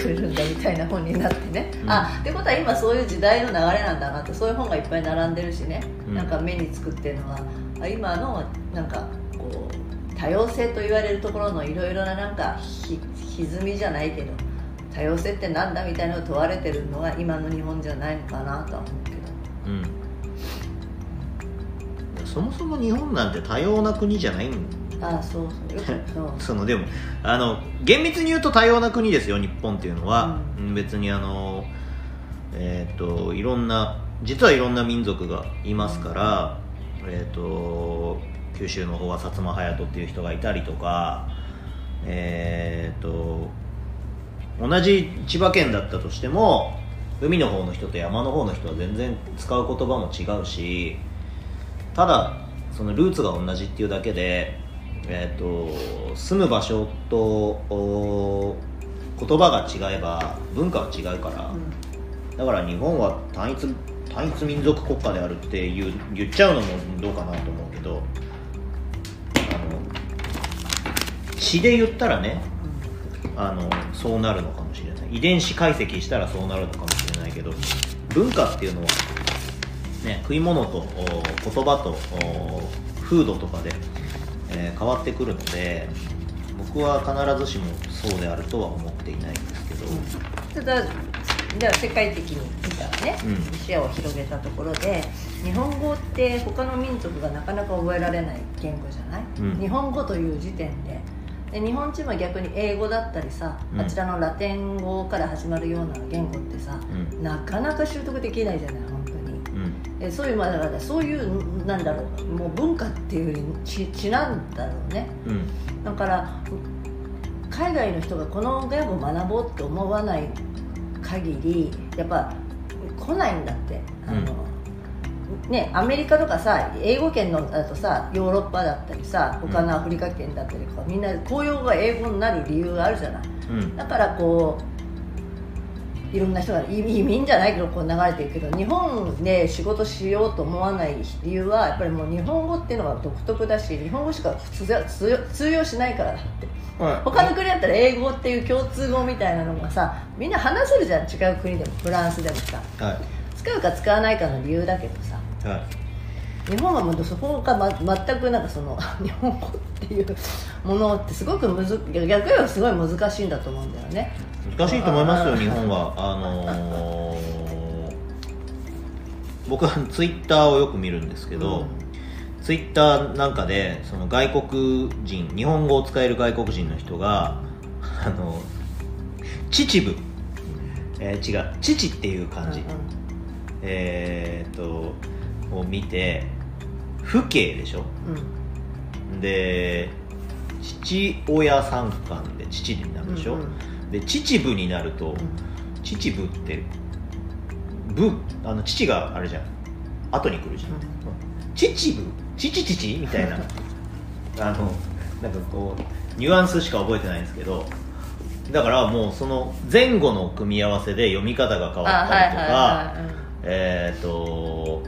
くるんだみたいな本になってね、うん。あってことは今そういう時代の流れなんだなってそういう本がいっぱい並んでるしね、うん。なんか目につくっていうのはあ今のなんかこう多様性と言われるところのいろいろななんかひ歪みじゃないけど多様性ってなんだみたいなのを問われてるのが今の日本じゃないのかなとは思うけど。うん。そもそも日本なんて多様な国じゃないんああそうそう。そ のでもあの厳密に言うと多様な国ですよ日本っていうのは、うん。別にあのえっ、といろんな実はいろんな民族がいますから、えっ、と九州の方は薩摩隼人っていう人がいたりとかえっ、と同じ千葉県だったとしても海の方の人と山の方の人は全然使う言葉も違うしただそのルーツが同じっていうだけで、えー、と住む場所とお言葉が違えば文化は違うから、だから日本は単一単一民族国家であるって言う言っちゃうのもどうかなと思うけどあの詩で言ったらねあのそうなるのかもしれない。遺伝子解析したらそうなるのかもしれないけど文化っていうのは、ね、食い物とお言葉とお風土とかで、えー変わってくるので僕は必ずしもそうであるとは思っていないんですけど、ただじゃあ世界的に見たらね、うん。視野を広げたところで日本語って他の民族がなかなか覚えられない言語じゃない、うん。日本語という時点で。で日本人は逆に英語だったりさ、うん。あちらのラテン語から始まるような言語ってさ、うん。なかなか習得できないじゃない？えそういうまあだからそういうなんだろうもう文化っていうよりちちなんだろうね。うん。だから海外の人がこの言語を学ぼうって思わない限りやっぱ来ないんだって。あの、ね、アメリカとかさ英語圏のだとさヨーロッパだったりさ他のアフリカ圏だったりとか、みんな公用語が英語になる理由があるじゃない。うん。だからこういろんな人が移移民じゃないけどこう流れていくけど日本で仕事しようと思わない理由はやっぱりもう日本語っていうのが独特だし日本語しか通用通用通用しないからだって。他の国だったら英語っていう共通語みたいなのがさみんな話せるじゃん違う国でもフランスでもさ。はい。使うか使わないかの理由だけどさ。はい日本はもうそこが、ま、全くなんかその 日本語っていうものってすごくむず逆にはすごい難しいんだと思うんだよね。難しいと思いますよ日本は。あのー僕はツイッターをよく見るんですけど、ツイッターなんかでその外国人日本語を使える外国人の人があの秩父、えー違う。父っていう漢字、うん。えーっとを見て父兄でしょ？うん。で父親三冠で父になるでしょ、うんうん。で秩父になると、秩父って部あの父があれじゃん。後に来るじゃん、秩父父父みたいな。あのなんかこうニュアンスしか覚えてないんですけどだからもうその前後の組み合わせで読み方が変わあったりとか、えっ、と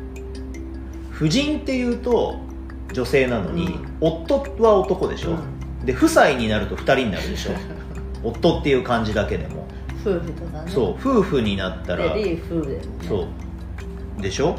婦人っていうと女性なのに、うん。夫は男でしょ、うで夫妻になると2人になるでしょ。夫っていう漢字だけでも、夫婦とかね。そう夫婦になったら。ね。そう。でしょ。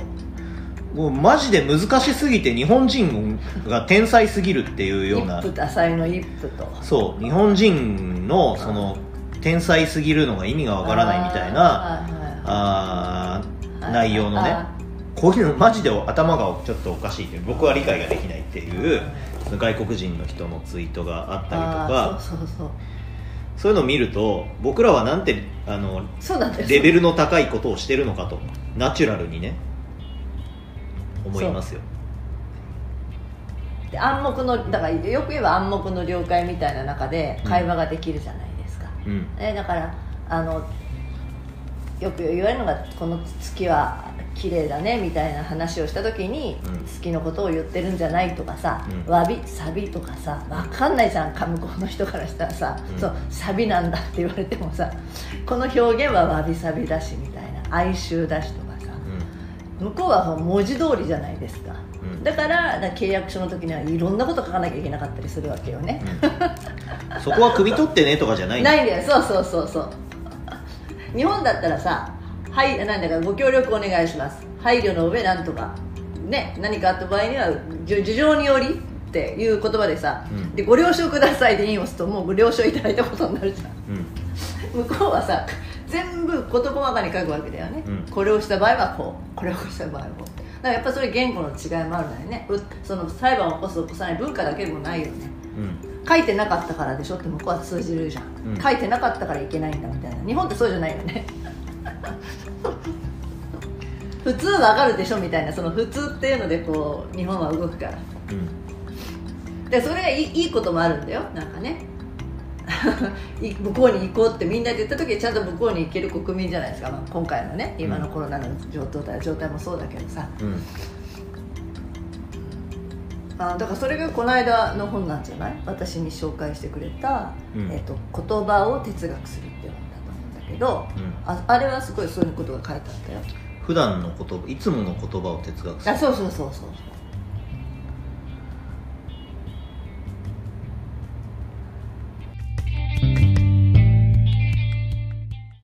もうマジで難しすぎて日本人が天才すぎるっていうような。一夫多妻の一夫と。そう日本人のその天才すぎるのが意味がわからないみたいなあーはい内容のね。あこういうのマジで頭がちょっとおかしいって僕は理解ができないっていうその外国人の人のツイートがあったりとあかーそうそうそう。そういうのを見ると僕らはなんてあのレベルの高いことをしてるのかとナチュラルにね思いますよ。で暗黙のだからよく言えば暗黙の了解みたいな中で会話ができるじゃないですか、うん。えだからあのよく言われるのがこの月は綺麗だねみたいな話をした時に、うん。月のことを言ってるんじゃないとかさ、うん。わびサビとかさ分かんないじゃんか向こうの人からしたらさ、うん。そうサビなんだって言われてもさこの表現はわびサビだしみたいな哀愁だしとかさ向こうは文字通りじゃないですか、うん。だから契約書の時にはいろんなこと書かなきゃいけなかったりするわけよね、うん。そこは首取ってねとかじゃないないんだよ。そうそうそうそう日本だったらさはいなんだかご協力お願いします。配慮の上なんとか。ね何かあった場合には事情によりっていう言葉でさ、うん。でご了承くださいでいい押すともうご了承いただいたことになるじゃん。うん。向こうはさ全部事細かに書くわけだよね、うん。これをした場合はこう。これをした場合はこう。だからやっぱそれ言語の違いもあるんだよね。うその裁判を起こす起こさない文化だけでもないよね。うん書いてなかったからでしょ？って向こうは通じるじゃん、うん。書いてなかったからいけないんだみたいな。日本ってそうじゃないよね。普通わかるでしょみたいな。その普通っていうのでこう日本は動くから。うん。でそれがいいいいこともあるんだよ。なんかね。い向こうに行こうってみんなで言った時にちゃんと向こうに行ける国民じゃないですか、まあ、今回のね今のコロナの状態状態もそうだけどさ。うんあだからそれがこの間の本なんじゃない？私に紹介してくれた、うん。えっと言葉を哲学するって本だと思うんだけどうん。ああれはすごいそういうことが書いてあったよ。普段の言葉いつもの言葉を哲学する。あそうそうそうそう